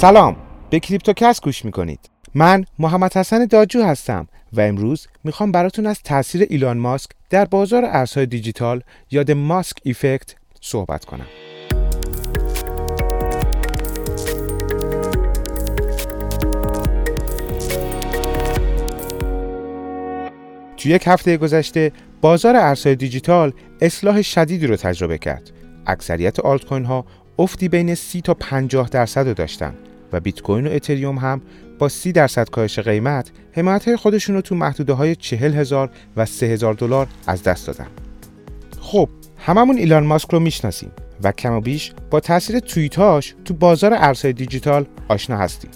سلام. به کریپتوکس گوش می‌کنید. من محمد حسن داجو هستم و امروز می‌خوام براتون از تاثیر ایلان ماسک در بازار ارزهای دیجیتال یا د ماسک ایفکت صحبت کنم. تو یک هفته گذشته بازار ارزهای دیجیتال اصلاح شدیدی رو تجربه کرد. اکثریت آلت کوین ها افتی بین 30 تا 50 درصد رو داشتن. و بیت کوین و اتریوم هم با 30 درصد کاهش قیمت حمایت خودشون رو تو محدوده های 40 هزار و 3 هزار دلار از دست دادن. خب هممون ایلان ماسک رو می‌شناسیم و کم و بیش با تاثیر توییتاش تو بازار ارزهای دیجیتال آشنا هستیم.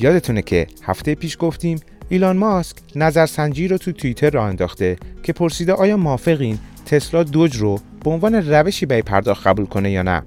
یادتونه که هفته پیش گفتیم ایلان ماسک نظرسنجی رو تو توییتر راه انداخته که پرسیده آیا موافقین تسلا دوج رو به عنوان روشی برای پرداخت قبول کنه یا نه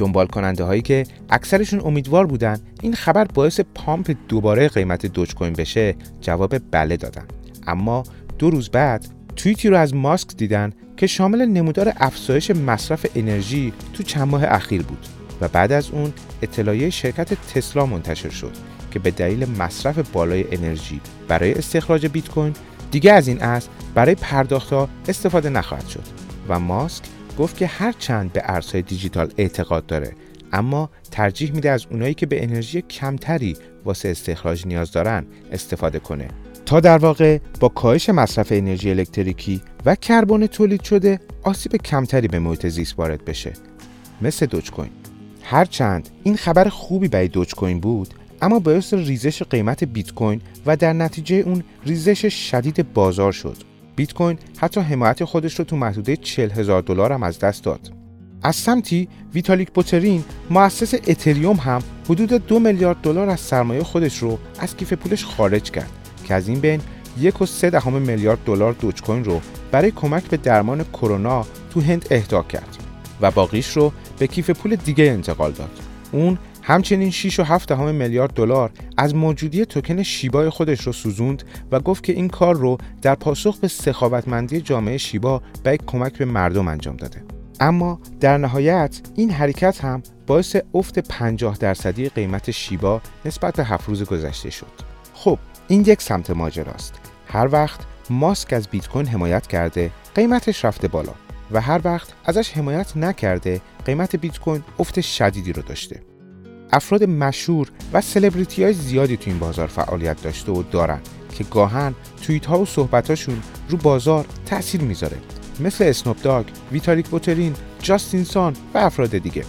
دنبال کننده هایی که اکثرشون امیدوار بودن این خبر باعث پامپ دوباره قیمت دوج کوین بشه جواب بله دادن. اما دو روز بعد توییتی رو از ماسک دیدن که شامل نمودار افزایش مصرف انرژی تو چند ماه اخیر بود و بعد از اون اطلاعیه شرکت تسلا منتشر شد که به دلیل مصرف بالای انرژی برای استخراج بیت کوین دیگه از این اصل برای پرداخت ها استفاده نخواهد شد و ماسک گفت که هر چند به ارزهای دیجیتال اعتقاد داره اما ترجیح میده از اونایی که به انرژی کمتری واسه استخراج نیاز دارن استفاده کنه. تا در واقع با کاهش مصرف انرژی الکتریکی و کربن تولید شده آسیب کمتری به محیط زیست وارد بشه. مثل دوج کوین هرچند این خبر خوبی برای دوج کوین بود اما باعث ریزش قیمت بیت کوین و در نتیجه اون ریزش شدید بازار شد. بیت کوین حتی حمایت خودش رو تو محدوده 40 هزار دلار هم از دست داد. از سمتی ویتالیک بوترین مؤسس اتریوم هم حدود دو میلیارد دلار از سرمایه خودش رو از کیف پولش خارج کرد که از این بین یک و سه دهم میلیارد دلار دوج کوین رو برای کمک به درمان کرونا تو هند اهدا کرد و باقیش رو به کیف پول دیگه انتقال داد. اون همچنین 6 و 7 میلیارد دلار از موجودی توکن شیبای خودش رو سوزوند و گفت که این کار رو در پاسخ به سخاوتمندی جامعه شیبا به کمک به مردم انجام داده. اما در نهایت این حرکت هم باعث افت 50 درصدی قیمت شیبا نسبت به هفت روز گذشته شد. خب این یک سمت ماجراست. هر وقت ماسک از بیت کوین حمایت کرده قیمتش رفته بالا و هر وقت ازش حمایت نکرده قیمت بیت کوین افت شدیدی رو داشته. افراد مشهور و سلبریتی های زیادی تو این بازار فعالیت داشته و دارن که گاهن توییت ها و صحبتاشون رو بازار تاثیر می‌ذاره مثل اسنوپ داگ، ویتالیک بوترین، جاستین سان و افراد دیگه.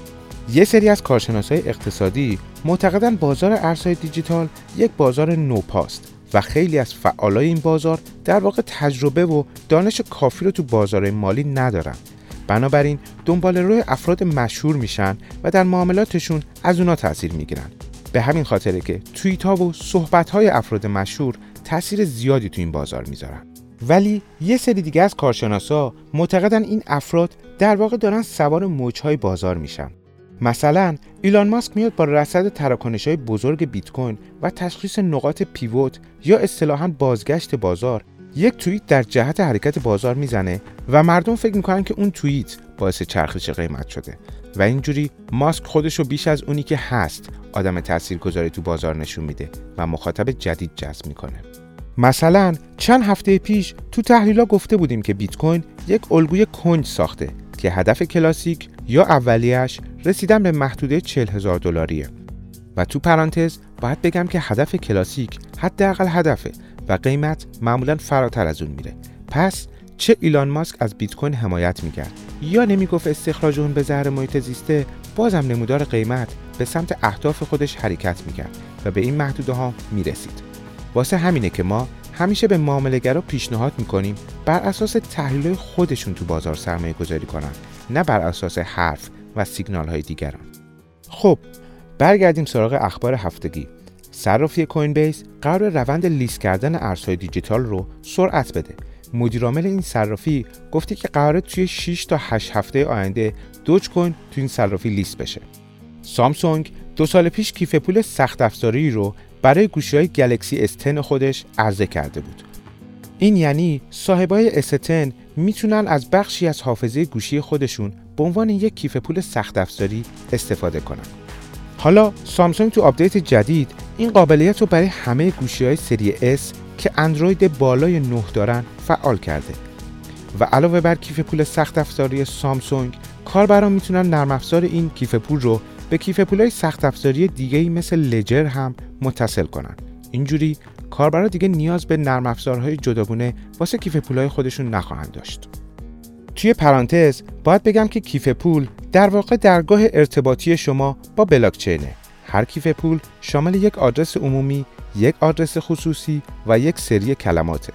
یه سری از کارشناسای اقتصادی معتقدن بازار ارزهای دیجیتال یک بازار نوپاست و خیلی از فعالای این بازار در واقع تجربه و دانش کافی رو تو بازار مالی ندارن بنابراین دنبال روی افراد مشهور میشن و در معاملاتشون از اونا تاثیر می‌گیرن. به همین خاطره که توییت ها و صحبت های افراد مشهور تاثیر زیادی تو این بازار می‌ذارن. ولی یه سری دیگه از کارشناسا معتقدن این افراد در واقع دارن سوار موجهای بازار میشن. مثلا ایلان ماسک میاد با رصد تراکنش های بزرگ بیت کوین و تشخیص نقاط پیوت یا اصطلاحا بازگشت بازار یک توییت در جهت حرکت بازار می‌زنه و مردم فکر می‌کنن که اون توییت باعث چرخش قیمت شده. و اینجوری ماسک خودش رو بیش از اونی که هست آدم تاثیرگذاری تو بازار نشون میده و مخاطب جدید جذب می‌کنه. مثلا چند هفته پیش تو تحلیلا گفته بودیم که بیت کوین یک الگوی کنج ساخته که هدف کلاسیک یا اولیش رسیدن به محدوده 40 هزار دلاریه. و تو پرانتز باید بگم که هدف کلاسیک حداقل هدفه. و قیمت معمولا فراتر از اون میره. پس چه ایلان ماسک از بیت کوین حمایت می‌کرد؟ یا نمی‌گفت استخراج اون به زهر محیط زیسته بازم نمودار قیمت به سمت اهداف خودش حرکت می‌کرد و به این محدوده ها می‌رسید. واسه همینه که ما همیشه به معاملهگرا پیشنهاد می‌کنیم بر اساس تحلیل خودشون تو بازار سرمایه گذاری کنن نه بر اساس حرف و سیگنال های دیگران. خب برگردیم سراغ اخبار هفتگی. صرافی کوین بیس قرار روند لیست کردن ارزهای دیجیتال رو سرعت بده. مدیرعامل این صرافی گفته که قراره توی 6 تا 8 هفته آینده دوج کوین تو این صرافی لیست بشه. سامسونگ دو سال پیش کیف پول سخت افزاری رو برای گوشی های گلکسی S10 خودش عرضه کرده بود. این یعنی صاحبای S10 می‌تونن از بخشی از حافظه گوشی خودشون به عنوان یک کیف پول سخت افزاری استفاده کنن. حالا سامسونگ تو update جدید این قابلیت رو برای همه گوشی های سری S که اندروید بالای 9 دارن فعال کرده. و علاوه بر کیف پول سخت افزاری سامسونگ کاربران می‌تونن نرم افزار این کیف پول رو به کیف پولای سخت افزاری دیگه ای مثل Ledger هم متصل کنن. اینجوری کاربرا دیگه نیاز به نرم افزارهای جداگونه واسه کیف پولای خودشون نخواهند داشت. توی پرانتز باید بگم که کیف پول در واقع درگاه ارتباطی شما با بلاکچینه. هر کیف پول شامل یک آدرس عمومی، یک آدرس خصوصی و یک سری کلماته.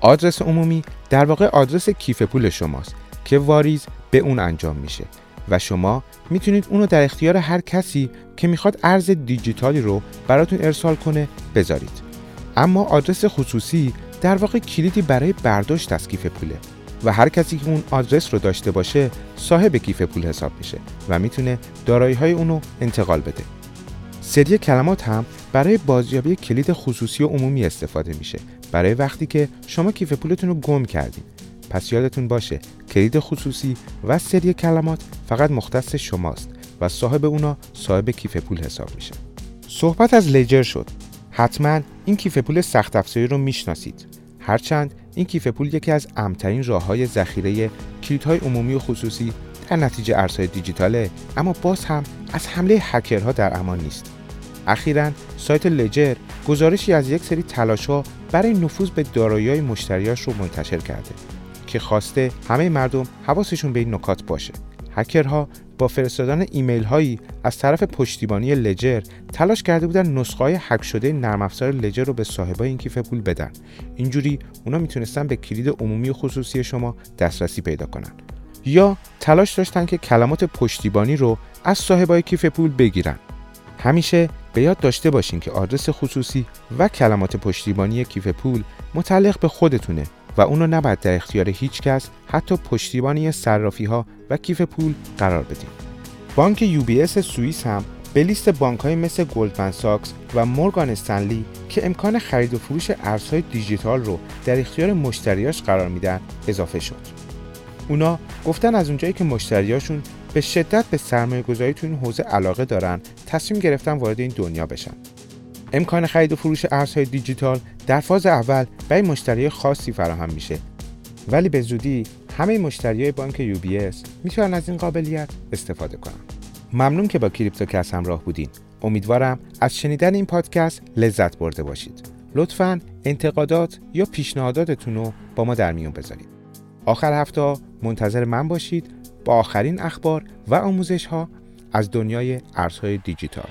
آدرس عمومی در واقع آدرس کیف پول شماست که واریز به اون انجام میشه و شما می‌تونید اونو در اختیار هر کسی که می‌خواد ارز دیجیتالی رو براتون ارسال کنه بذارید. اما آدرس خصوصی در واقع کلیدی برای برداشت از کیف پوله و هر کسی که اون آدرس رو داشته باشه صاحب کیف پول حساب میشه و می‌تونه دارایی های اونو انتقال بده. سری کلمات هم برای بازیابی کلید خصوصی و عمومی استفاده میشه. برای وقتی که شما کیف پولتون رو گم کردید پس یادتون باشه کلید خصوصی و سری کلمات فقط مختص شماست و صاحب اونا صاحب کیف پول حساب میشه. صحبت از لجر شد. حتما این کیف پول سخت افزاری رو می‌شناسید. هرچند این کیف پول یکی از امترین راه های ذخیره کلیدهای عمومی و خصوصی در نتیجه ارزهای دیجیتاله اما باز هم از حمله هکرها در امان نیست. اخیرا سایت لجر گزارشی از یک سری تلاشها برای نفوذ به دارایی‌های مشتریاش رو منتشر کرده که خواسته همه مردم حواسشون به این نکات باشه. هکرها با فرستادن ایمیل هایی از طرف پشتیبانی لجر تلاش کرده بودن نسخه های هک شده نرم افزار لجر رو به صاحبای این کیف پول بدن. اینجوری اونا می‌تونستن به کلید عمومی و خصوصی شما دسترسی پیدا کنن. یا تلاش داشتن که کلمات پشتیبانی رو از صاحبای کیف پول بگیرن. همیشه به یاد داشته باشین که آدرس خصوصی و کلمات پشتیبانی کیف پول متعلق به خودتونه و اونو نباید در اختیار هیچ کس حتی پشتیبانی صرافی ها و کیف پول قرار بدیم. بانک یو سوئیس هم به لیست بانک های مثل گلدمن ساکس و مورگان استنلی که امکان خرید و فروش ارزهای دیجیتال رو در اختیار مشتریاش قرار میدن اضافه شد. اونا گفتن از اونجایی که مشتریاشون به شدت به سرمایه گذاری تو این حوزه علاقه دارن تصمیم گرفتن وارد این دنیا بشن. امکان خرید و فروش ارزهای دیجیتال در فاز اول برای مشتری خاصی فراهم میشه. ولی به زودی همه مشتریای بانک UBS می‌تونن از این قابلیت استفاده کنن. ممنون که با کریپتوکست همراه بودین. امیدوارم از شنیدن این پادکست لذت برده باشید. لطفا انتقادات یا پیشنهاداتتون رو با ما در میون بذارید. آخر هفته منتظر من باشید با آخرین اخبار و آموزش ها از دنیای ارزهای دیجیتال.